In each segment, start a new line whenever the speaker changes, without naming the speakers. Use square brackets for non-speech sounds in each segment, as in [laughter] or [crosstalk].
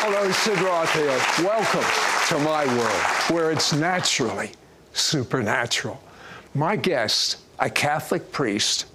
Hello, Sid Roth here. Welcome to my world, where it's naturally supernatural. My guest, a Catholic priest,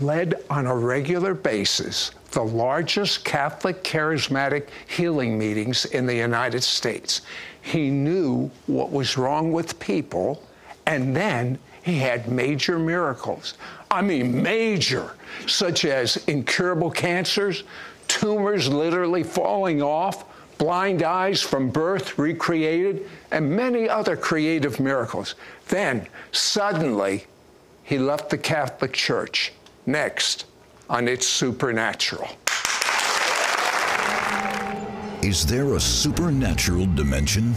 led on a regular basis the largest Catholic charismatic healing meetings in the United States. He knew what was wrong with people, and then he had major miracles. I mean, major, such as incurable cancers, tumors literally falling off, blind eyes from birth recreated, and many other creative miracles. Then, suddenly, he left the Catholic Church. Next, on its supernatural.
Is there a supernatural dimension?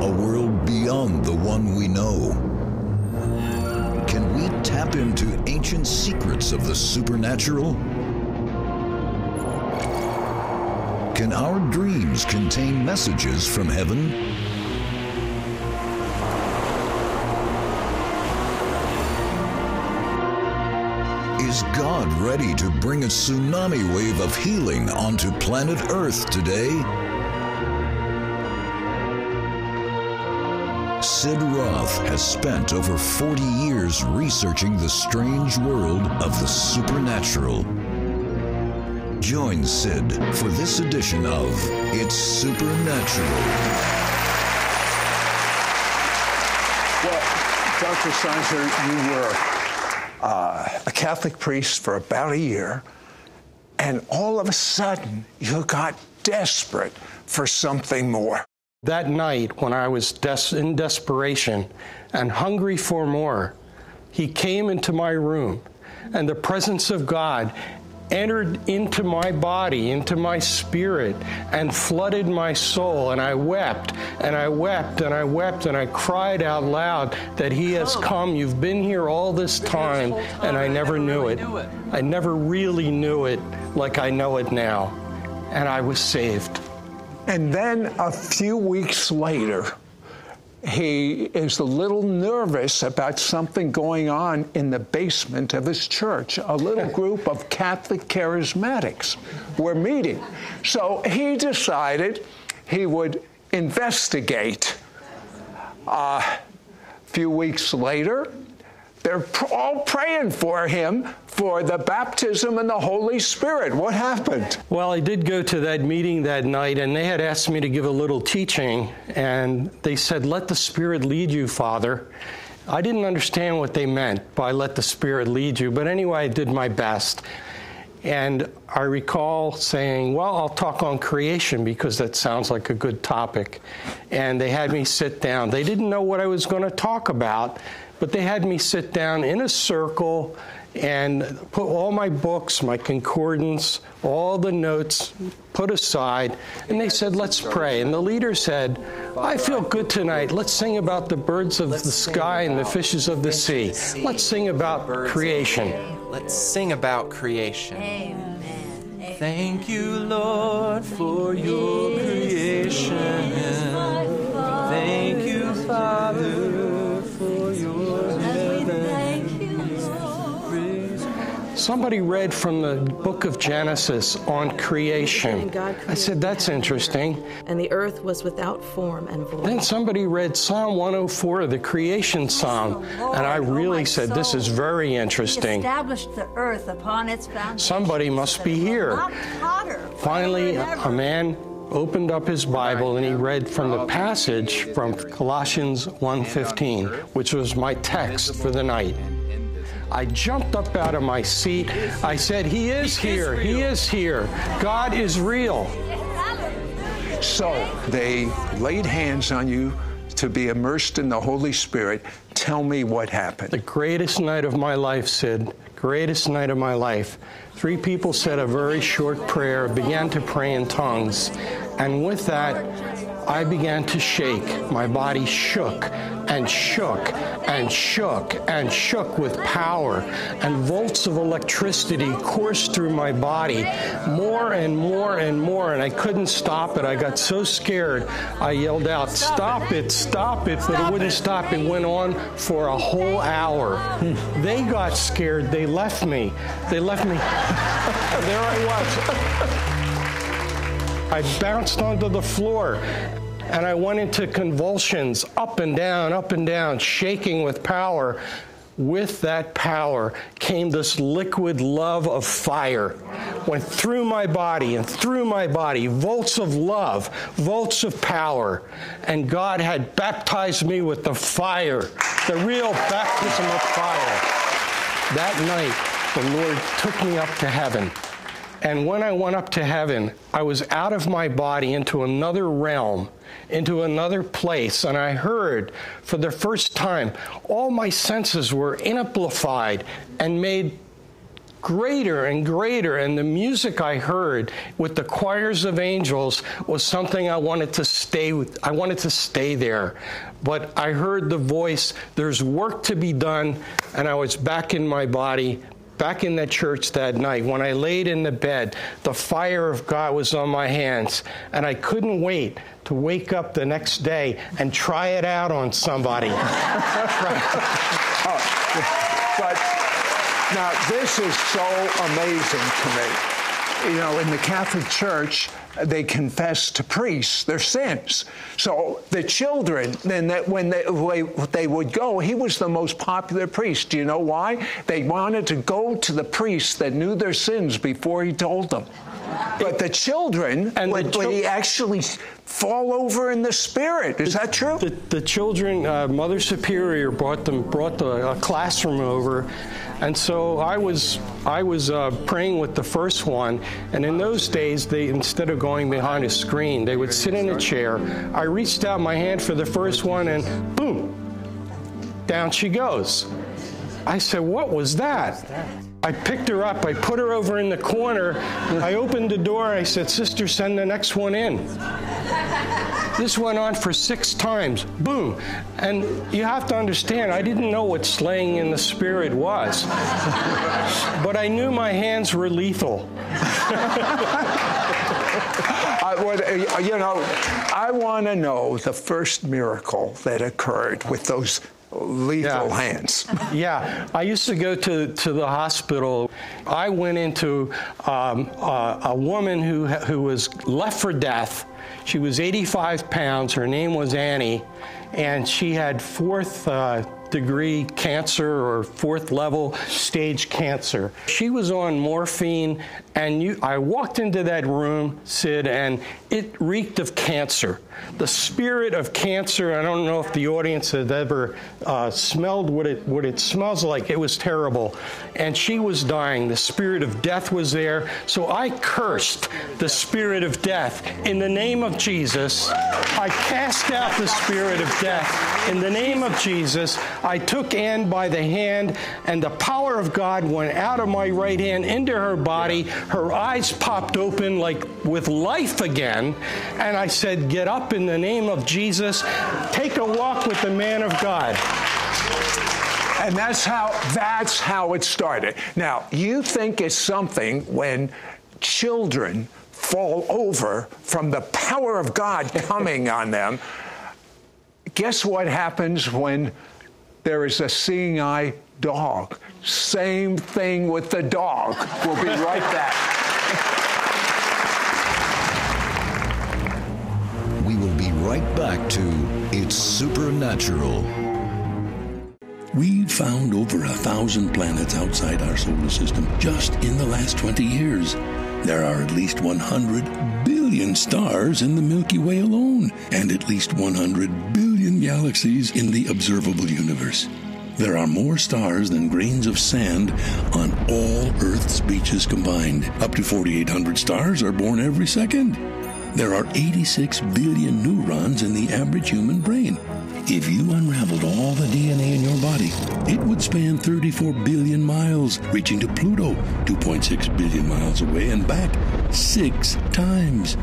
A world beyond the one we know? Can we tap into ancient secrets of the supernatural? Can our dreams contain messages from heaven? Is God ready to bring a tsunami wave of healing onto planet Earth today? Sid Roth has spent over 40 years researching the strange world of the supernatural. Join Sid for this edition of It's Supernatural.
Well, Dr. Sizer, you were uh, a Catholic priest for about a year, and all of a sudden you got desperate for something more.
That night, when I was des- in desperation and hungry for more, he came into my room, and the presence of God entered into my body, into my spirit, and flooded my soul. And I wept, and I wept, and I wept, and I cried out loud that He has come. You've been here all this time, and I never knew it. I never really knew it like I know it now. And I was saved.
And then a few weeks later, he is a little nervous about something going on in the basement of his church. A little [laughs] group of Catholic charismatics were meeting. So he decided he would investigate. Uh, a few weeks later, they're all praying for him for the baptism in the Holy Spirit. What happened?
Well, I did go to that meeting that night, and they had asked me to give a little teaching, and they said, Let the Spirit lead you, Father. I didn't understand what they meant by let the Spirit lead you, but anyway, I did my best. And I recall saying, Well, I'll talk on creation because that sounds like a good topic. And they had me sit down. They didn't know what I was going to talk about, but they had me sit down in a circle and put all my books, my concordance, all the notes put aside, and they said, Let's pray. And the leader said, I feel good tonight. Let's sing about the birds of the sky and the fishes of the sea. Let's sing about creation.
Let's sing about creation.
Amen.
Thank you, Lord, for your creation.
Somebody read from the book of Genesis on creation. I said, That's interesting.
And the earth was without form and void.
Then somebody read Psalm 104, the creation psalm, and I oh, really said, This is very
He
interesting.
established the earth upon its foundation.
Somebody must be here. Finally, a man opened up his Bible and he read from the passage from Colossians 1:15, which was my text for the night. I jumped up out of my seat. I said, "He is here. He is here. God is real."
So they laid hands on you to be immersed in the Holy Spirit. Tell me what happened.
The greatest night of my life, Sid. Greatest night of my life. Three people said a very short prayer, began to pray in tongues. And with that, I began to shake. My body shook and shook and shook and shook with power. And volts of electricity coursed through my body more and more and more. And I couldn't stop it. I got so scared. I yelled out, Stop it, stop it. But it wouldn't stop. It went on for a whole hour. They got scared. They left me. They left me. [laughs] there I was. [laughs] I bounced onto the floor and I went into convulsions, up and down, up and down, shaking with power. With that power came this liquid love of fire. Went through my body and through my body, volts of love, volts of power. And God had baptized me with the fire, the real baptism of fire. That night, the Lord took me up to heaven. And when I went up to heaven, I was out of my body into another realm, into another place, and I heard for the first time all my senses were amplified and made greater and greater. And the music I heard with the choirs of angels was something I wanted to stay with. I wanted to stay there. But I heard the voice, there's work to be done, and I was back in my body, back in that church that night, when I laid in the bed, the fire of God was on my hands, and I couldn't wait to wake up the next day and try it out on somebody. [laughs]
Oh, but now, this is so amazing to me. You know, in the Catholic Church, they confess to priests their sins. So the children, then that when they, they would go, he was the most popular priest. Do you know why? They wanted to go to the priest that knew their sins before he told them. But the children,
And the
would, would he actually fall over in the spirit? Is that true?
The, the children, uh, Mother Superior brought them, brought the a classroom over, and so I was, I was uh, praying with the first one. And in those days, they instead of going behind a screen, they would sit in a chair. I reached out my hand for the first one, and boom, down she goes. I said, "What was that?" I picked her up. I put her over in the corner. I opened the door. I said, "Sister, send the next one in." This went on for six times. Boom. And you have to understand, I didn't know what slaying in the spirit was. but I knew my hands were lethal.
I you know, I want to know the first miracle that occurred with those lethal
Yeah.
hands. [laughs]
Yeah, I used to go to, to the hospital. I went into um, a, a woman who, who was left for death. She was 85 pounds. Her name was Annie, and she had fourth uh, degree cancer or fourth level stage cancer. She was on morphine, and you, I walked into that room, Sid, and it reeked of cancer. The spirit of cancer. I don't know if the audience has ever uh, smelled what it what it smells like. It was terrible, and she was dying. The spirit of death was there. So I cursed the spirit of death in the name of Jesus. I cast out the spirit of death in the name of Jesus. I took Anne by the hand, and the power of God went out of my right hand into her body. Her eyes popped open like with life again, and I said, Get up in the name of Jesus. Take a walk with the man of God.
And that's how that's how it started. Now, you think it's something when children fall over from the power of God [laughs] coming on them. Guess what happens when there is a seeing eye dog? Same thing with the dog. We'll be right back.
We will be right back to It's Supernatural.
We've found over a thousand planets outside our solar system just in the last 20 years. There are at least 100 billion stars in the Milky Way alone, and at least 100 billion galaxies in the observable universe. There are more stars than grains of sand on all Earth's beaches combined. Up to 4,800 stars are born every second. There are 86 billion neurons in the average human brain. If you unraveled all the DNA in your body, it would span 34 billion miles, reaching to Pluto, 2.6 billion miles away, and back six times.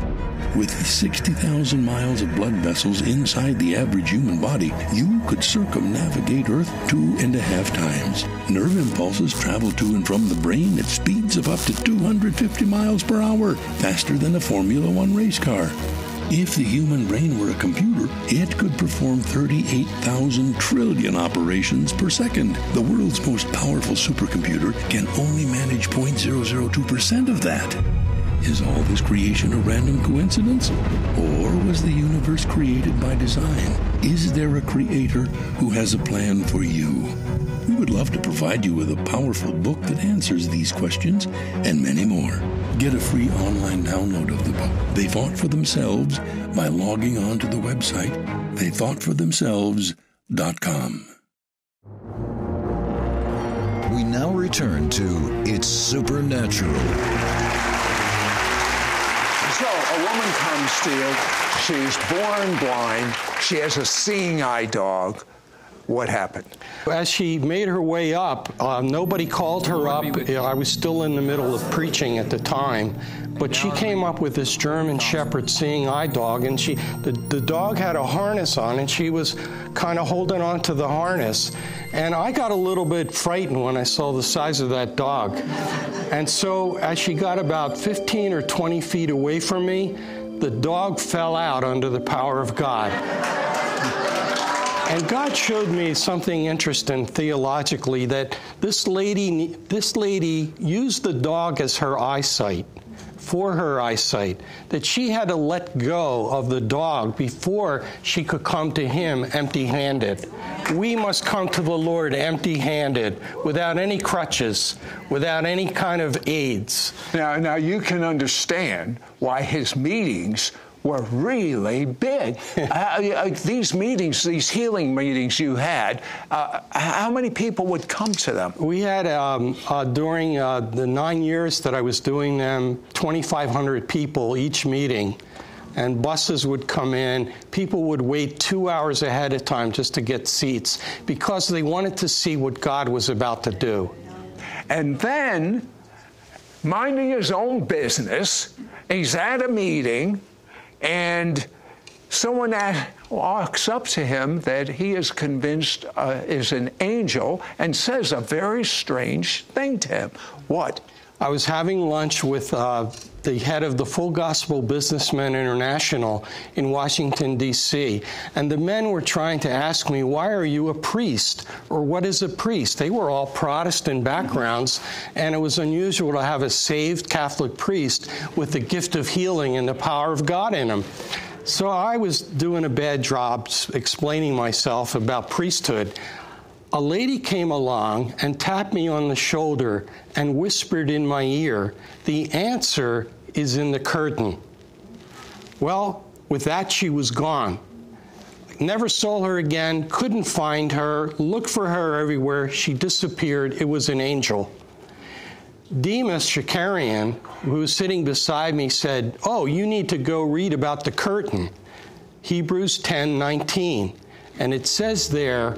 With 60,000 miles of blood vessels inside the average human body, you could circumnavigate Earth two and a half times. Nerve impulses travel to and from the brain at speeds of up to 250 miles per hour, faster than a Formula One race car. If the human brain were a computer, it could perform 38,000 trillion operations per second. The world's most powerful supercomputer can only manage 0.002% of that. Is all this creation a random coincidence? Or was the universe created by design? Is there a creator who has a plan for you? We would love to provide you with a powerful book that answers these questions and many more. Get a free online download of the book, They Thought for Themselves, by logging on to the website theythoughtforthemselves.com.
We now return to It's Supernatural.
So a comes to. She's born blind. She has a seeing eye dog. What happened?
As she made her way up, uh, nobody called her up. I was still in the middle of preaching at the time, but she came up with this German Shepherd seeing eye dog, and she the, the dog had a harness on, and she was kind of holding on to the harness. And I got a little bit frightened when I saw the size of that dog. And so as she got about 15 or 20 feet away from me, the dog fell out under the power of God. And God showed me something interesting theologically that this lady, this lady used the dog as her eyesight, for her eyesight, that she had to let go of the dog before she could come to Him empty handed. We must come to the Lord empty handed, without any crutches, without any kind of aids.
Now, now you can understand why his meetings were really big. [laughs] uh, uh, these meetings, these healing meetings you had, uh, how many people would come to them?
We had, um, uh, during uh, the nine years that I was doing them, 2,500 people each meeting. And buses would come in. People would wait two hours ahead of time just to get seats because they wanted to see what God was about to do.
And then, minding his own business, he's at a meeting and someone walks up to him that he is convinced uh, is an angel and says a very strange thing to him. What?
I was having lunch with uh, the head of the Full Gospel Businessmen International in Washington, D.C., and the men were trying to ask me, Why are you a priest? or What is a priest? They were all Protestant backgrounds, and it was unusual to have a saved Catholic priest with the gift of healing and the power of God in him. So I was doing a bad job explaining myself about priesthood a lady came along and tapped me on the shoulder and whispered in my ear, The answer is in the curtain. Well, with that, she was gone. Never saw her again, couldn't find her, looked for her everywhere. She disappeared. It was an angel. Demos Shakarian, who was sitting beside me, said, Oh, you need to go read about the curtain. Hebrews 10 19. And it says there,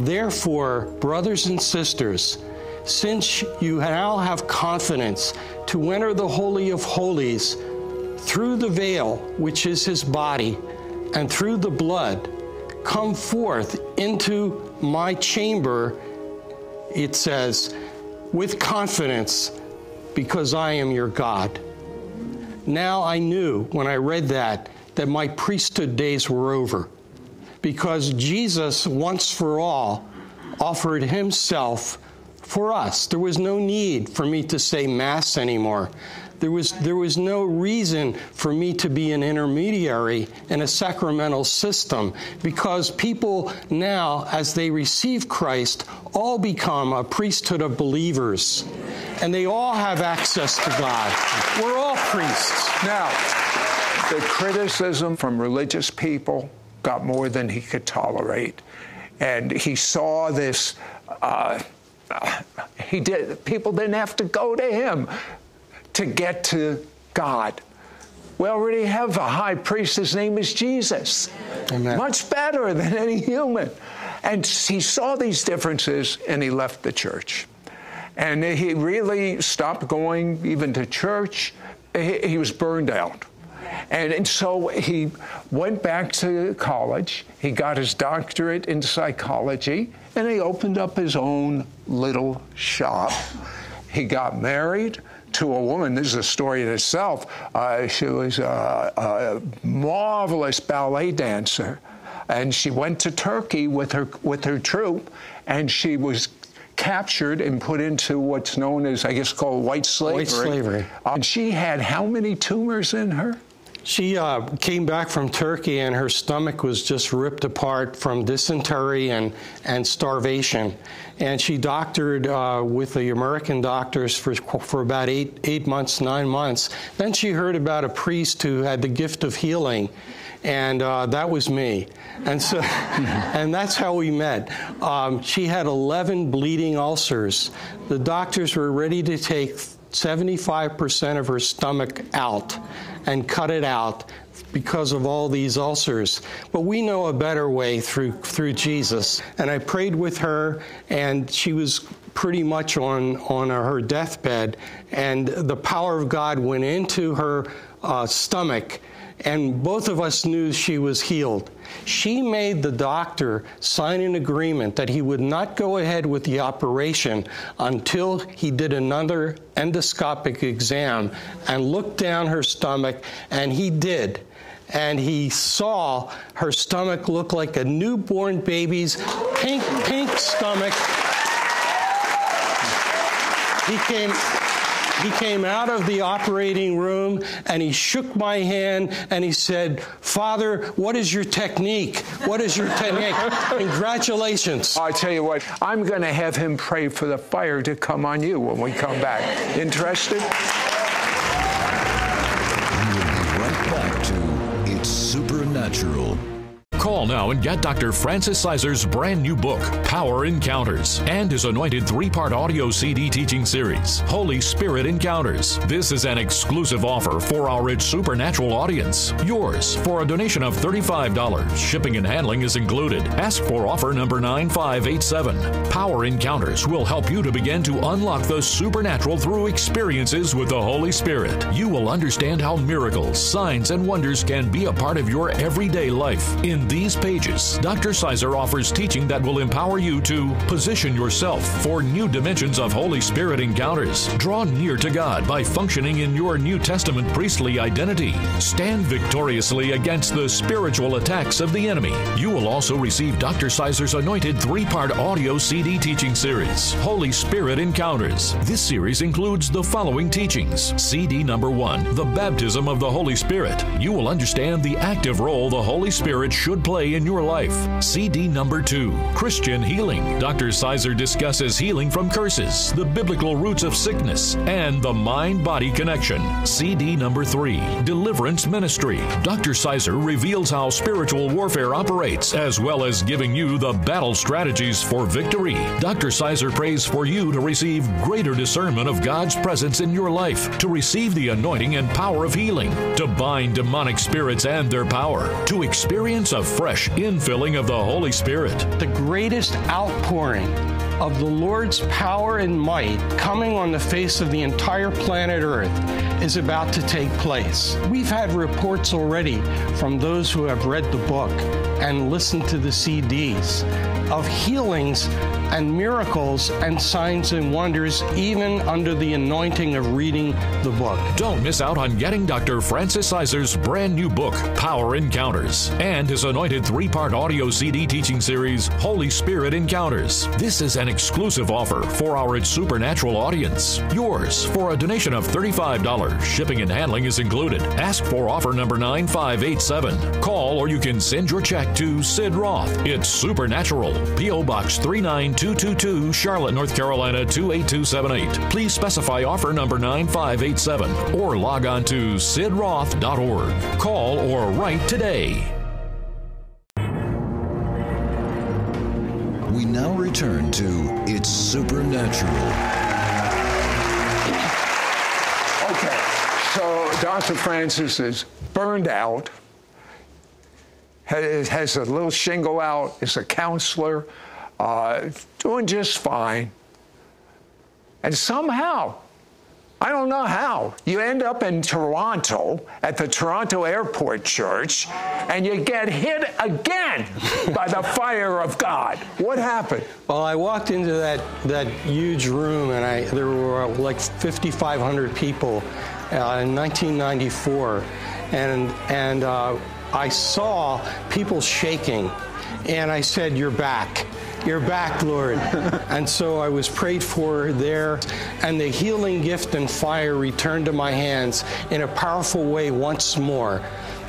Therefore, brothers and sisters, since you now have confidence to enter the Holy of Holies through the veil, which is his body, and through the blood, come forth into my chamber, it says, with confidence, because I am your God. Now I knew when I read that that my priesthood days were over because Jesus, once for all, offered himself for us. There was no need for me to say Mass anymore. There was, there was no reason for me to be an intermediary in a sacramental system because people now, as they receive Christ, all become a priesthood of believers. And they all have access to God. We're all priests.
Now, the criticism from religious people got more than he could tolerate. And he saw this. Uh, he did. People didn't have to go to him to get to God. We already have a high priest. His name is Jesus. Amen. Much better than any human. And he saw these differences and he left the church. And he really stopped going even to church. He, he was burned out. And, and so he went back to college. He got his doctorate in psychology, and he opened up his own little shop. He got married to a woman. This is a story in itself. Uh, she was a, a marvelous ballet dancer, and she went to Turkey with her with her troupe, and she was captured and put into what's known as, I guess, called white slavery.
White slavery.
Uh, and she had how many tumors in her?
She uh, came back from Turkey and her stomach was just ripped apart from dysentery and, and starvation. And she doctored uh, with the American doctors for, for about eight, eight months, nine months. Then she heard about a priest who had the gift of healing, and uh, that was me. And so, [laughs] and that's how we met. Um, she had 11 bleeding ulcers. The doctors were ready to take 75% of her stomach out and cut it out because of all these ulcers. But we know a better way through through Jesus. And I prayed with her and she was pretty much on on her deathbed and the power of God went into her uh, stomach and both of us knew she was healed. She made the doctor sign an agreement that he would not go ahead with the operation until he did another endoscopic exam and looked down her stomach, and he did. And he saw her stomach look like a newborn baby's pink, pink stomach. He came, he came out of the operating room and he shook my hand and he said, Father, what is your technique? What is your technique? Congratulations.
I tell you what, I'm going to have him pray for the fire to come on you when we come back. Interested?
Call now and get Dr. Francis Sizer's brand new book, Power Encounters, and his anointed three part audio CD teaching series, Holy Spirit Encounters. This is an exclusive offer for our rich supernatural audience. Yours for a donation of $35. Shipping and handling is included. Ask for offer number 9587. Power Encounters will help you to begin to unlock the supernatural through experiences with the Holy Spirit. You will understand how miracles, signs, and wonders can be a part of your everyday life. In these pages, Dr. Sizer offers teaching that will empower you to position yourself for new dimensions of Holy Spirit encounters. Draw near to God by functioning in your New Testament priestly identity. Stand victoriously against the spiritual attacks of the enemy. You will also receive Dr. Sizer's anointed three part audio CD teaching series, Holy Spirit Encounters. This series includes the following teachings CD number one, The Baptism of the Holy Spirit. You will understand the active role the Holy Spirit should play in your life. CD number two, Christian Healing. Dr. Sizer discusses healing from curses, the biblical roots of sickness, and the mind body connection. CD number three, Deliverance Ministry. Dr. Sizer reveals how spiritual warfare operates, as well as giving you the battle strategies for victory. Dr. Sizer prays for you to receive greater discernment of God's presence in your life, to receive the anointing and power of healing, to bind demonic spirits and their power, to experience a fresh infilling of the Holy Spirit.
The greatest outpouring of the Lord's power and might coming on the face of the entire planet Earth is about to take place. We've had reports already from those who have read the book and listened to the CDs of healings and miracles and signs and wonders, even under the anointing of reading the book.
Don't miss out on getting Dr. Francis Sizer's brand new book, Power Encounters, and his anointed three part audio CD teaching series, Holy Spirit Encounters. This is an exclusive offer for our supernatural audience. Yours for a donation of $35. Shipping and handling is included. Ask for offer number 9587. Call or you can send your check to Sid Roth. It's Supernatural. P.O. Box 39222, Charlotte, North Carolina 28278. Please specify offer number 9587 or log on to sidroth.org. Call or write today.
We now return to It's Supernatural.
Okay, so Dr. Francis is burned out, has, has a little shingle out, is a counselor, uh, doing just fine. And somehow, I don't know how, you end up in Toronto at the Toronto Airport Church and you get hit again [laughs] by the fire of God. What happened?
Well, I walked into that, that huge room, and I, there were like 5,500 people uh, in 1994, and, and uh, I saw people shaking, and I said, You're back. You're back, Lord. [laughs] and so I was prayed for there, and the healing gift and fire returned to my hands in a powerful way once more.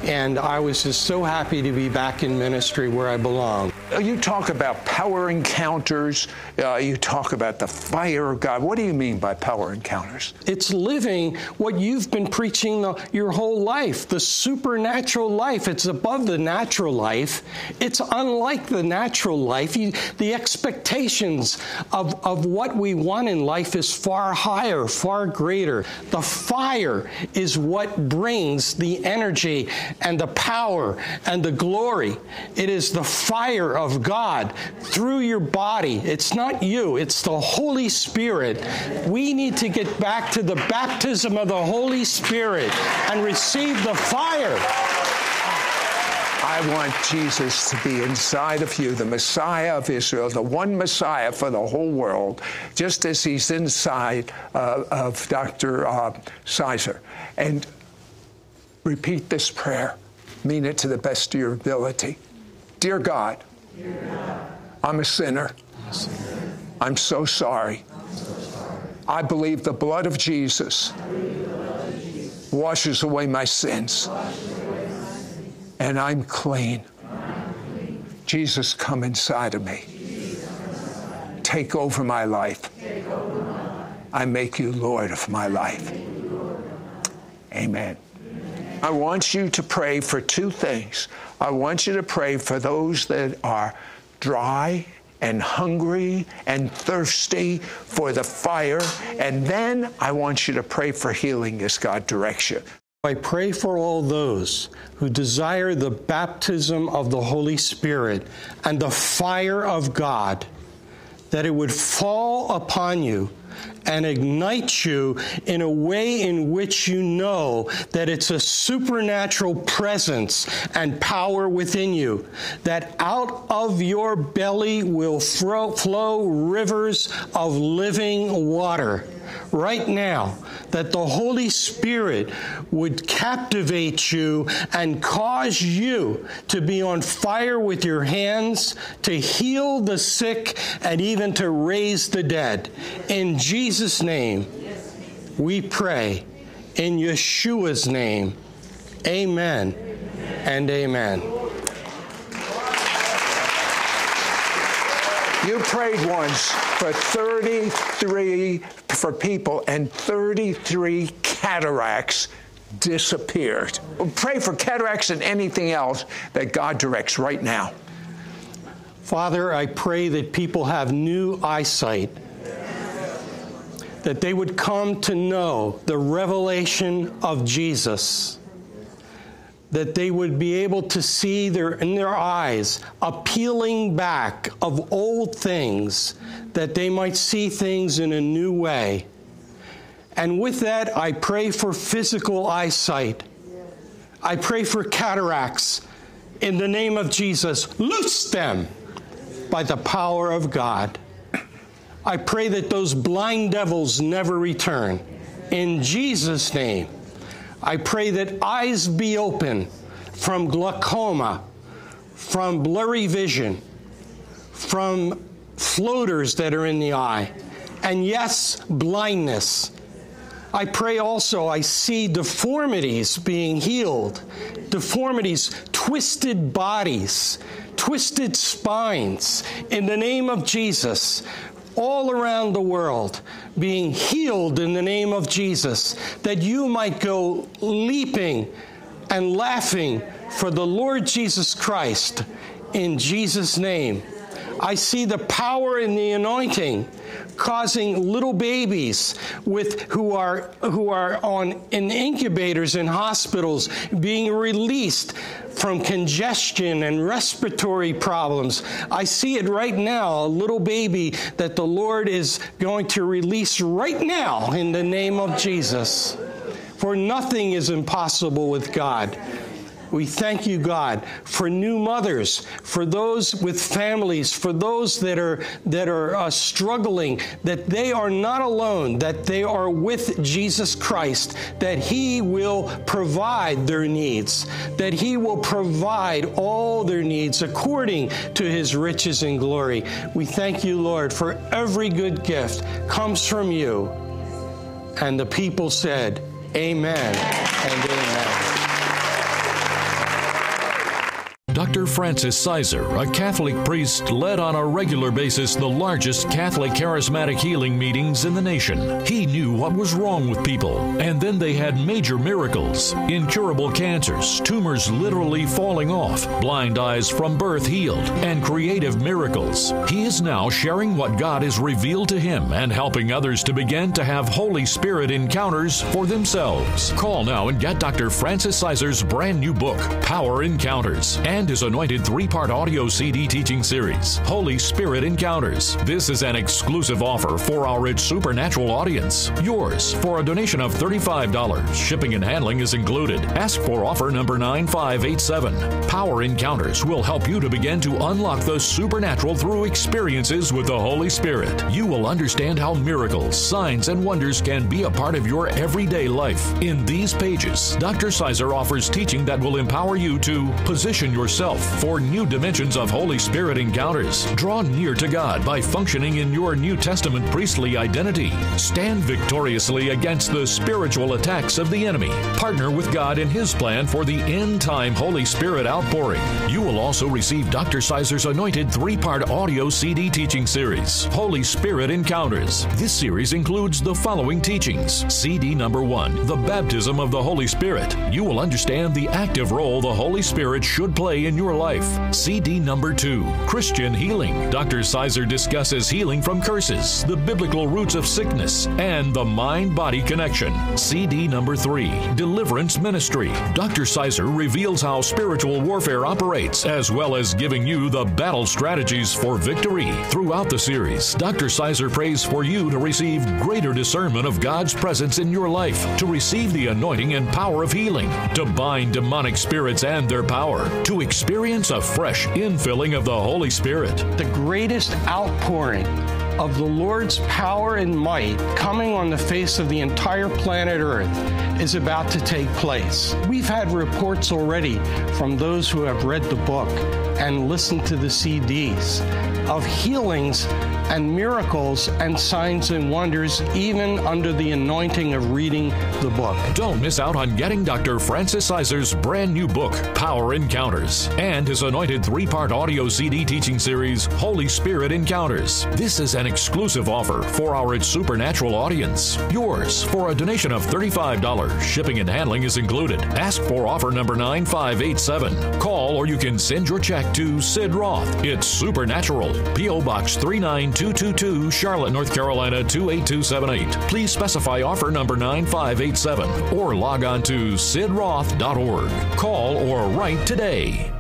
And I was just so happy to be back in ministry where I belong.
You talk about power encounters. Uh, you talk about the fire of God. What do you mean by power encounters?
It's living what you've been preaching the, your whole life the supernatural life. It's above the natural life, it's unlike the natural life. You, the expectations of, of what we want in life is far higher, far greater. The fire is what brings the energy and the power and the glory. It is the fire of God through your body. It's not you, it's the Holy Spirit. We need to get back to the baptism of the Holy Spirit and receive the fire.
I want Jesus to be inside of you, the Messiah of Israel, the one Messiah for the whole world, just as he's inside uh, of Dr. Uh, Sizer. And repeat this prayer. Mean it to the best of your ability. Dear God, I'm a sinner. I'm so sorry. I believe the blood of Jesus washes away my sins. And I'm clean. Jesus, come inside of me. Take over my life. I make you Lord of my life. Amen. I want you to pray for two things. I want you to pray for those that are dry and hungry and thirsty for the fire. And then I want you to pray for healing as God directs you.
I pray for all those who desire the baptism of the Holy Spirit and the fire of God, that it would fall upon you and ignite you in a way in which you know that it's a supernatural presence and power within you, that out of your belly will flow rivers of living water right now that the Holy Spirit would captivate you and cause you to be on fire with your hands, to heal the sick, and even to raise the dead. In Jesus' name, we pray. In Yeshua's name, amen and amen.
You prayed once for 33 for people and 33 cataracts disappeared. Pray for cataracts and anything else that God directs right now.
Father, I pray that people have new eyesight, that they would come to know the revelation of Jesus that they would be able to see their, in their eyes a peeling back of old things, that they might see things in a new way. And with that, I pray for physical eyesight. I pray for cataracts. In the name of Jesus, loose them by the power of God. I pray that those blind devils never return. In Jesus' name. I pray that eyes be open from glaucoma, from blurry vision, from floaters that are in the eye, and yes, blindness. I pray also I see deformities being healed, deformities, twisted bodies, twisted spines in the name of Jesus all around the world being healed in the name of Jesus, that you might go leaping and laughing for the Lord Jesus Christ in Jesus' name. I see the power in the anointing causing little babies with who are who are on in incubators in hospitals being released from congestion and respiratory problems. I see it right now, a little baby that the Lord is going to release right now in the name of Jesus. For nothing is impossible with God. We thank you, God, for new mothers, for those with families, for those that are that are uh, struggling, that they are not alone, that they are with Jesus Christ, that He will provide their needs, that He will provide all their needs according to His riches and glory. We thank you, Lord, for every good gift comes from you. And the people said, Amen and amen.
Dr. Francis Sizer, a Catholic priest, led on a regular basis the largest Catholic charismatic healing meetings in the nation. He knew what was wrong with people, and then they had major miracles incurable cancers, tumors literally falling off, blind eyes from birth healed, and creative miracles. He is now sharing what God has revealed to him and helping others to begin to have Holy Spirit encounters for themselves. Call now and get Dr. Francis Sizer's brand new book, Power Encounters, and his anointed three part audio CD teaching series, Holy Spirit Encounters. This is an exclusive offer for our rich supernatural audience. Yours for a donation of $35. Shipping and handling is included. Ask for offer number 9587. Power Encounters will help you to begin to unlock the supernatural through experiences with the Holy Spirit. You will understand how miracles, signs, and wonders can be a part of your everyday life. In these pages, Dr. Sizer offers teaching that will empower you to position yourself for new dimensions of Holy Spirit encounters. Draw near to God by functioning in your New Testament priestly identity. Stand victoriously against the spiritual attacks of the enemy. Partner with God in His plan for the end time Holy Spirit outpouring. You will also receive Dr. Sizer's anointed three part audio CD teaching series, Holy Spirit Encounters. This series includes the following teachings CD number one, The Baptism of the Holy Spirit. You will understand the active role the Holy Spirit should play in your life. CD number two, Christian Healing. Dr. Sizer discusses healing from curses, the biblical roots of sickness, and the mind body connection. CD number three, Deliverance Ministry. Dr. Sizer reveals how spiritual warfare operates, as well as giving you the battle strategies for victory. Throughout the series, Dr. Sizer prays for you to receive greater discernment of God's presence in your life, to receive the anointing and power of healing, to bind demonic spirits and their power, to experience a fresh infilling of the Holy Spirit.
The greatest outpouring of the Lord's power and might coming on the face of the entire planet Earth is about to take place. We've had reports already from those who have read the book and listened to the CDs of healings and miracles and signs and wonders, even under the anointing of reading the book.
Don't miss out on getting Dr. Francis Sizer's brand new book, Power Encounters, and his anointed three part audio CD teaching series, Holy Spirit Encounters. This is an exclusive offer for our supernatural audience. Yours for a donation of $35. Shipping and handling is included. Ask for offer number 9587. Call or you can send your check to Sid Roth. It's Supernatural. P.O. Box 39222, Charlotte, North Carolina 28278. Please specify offer number 9587 or log on to sidroth.org. Call or write today.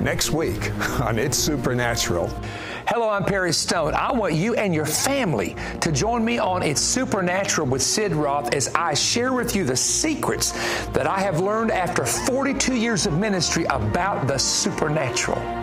Next week [laughs] on It's Supernatural.
Hello, I'm Perry Stone. I want you and your family to join me on It's Supernatural with Sid Roth as I share with you the secrets that I have learned after 42 years of ministry about the supernatural.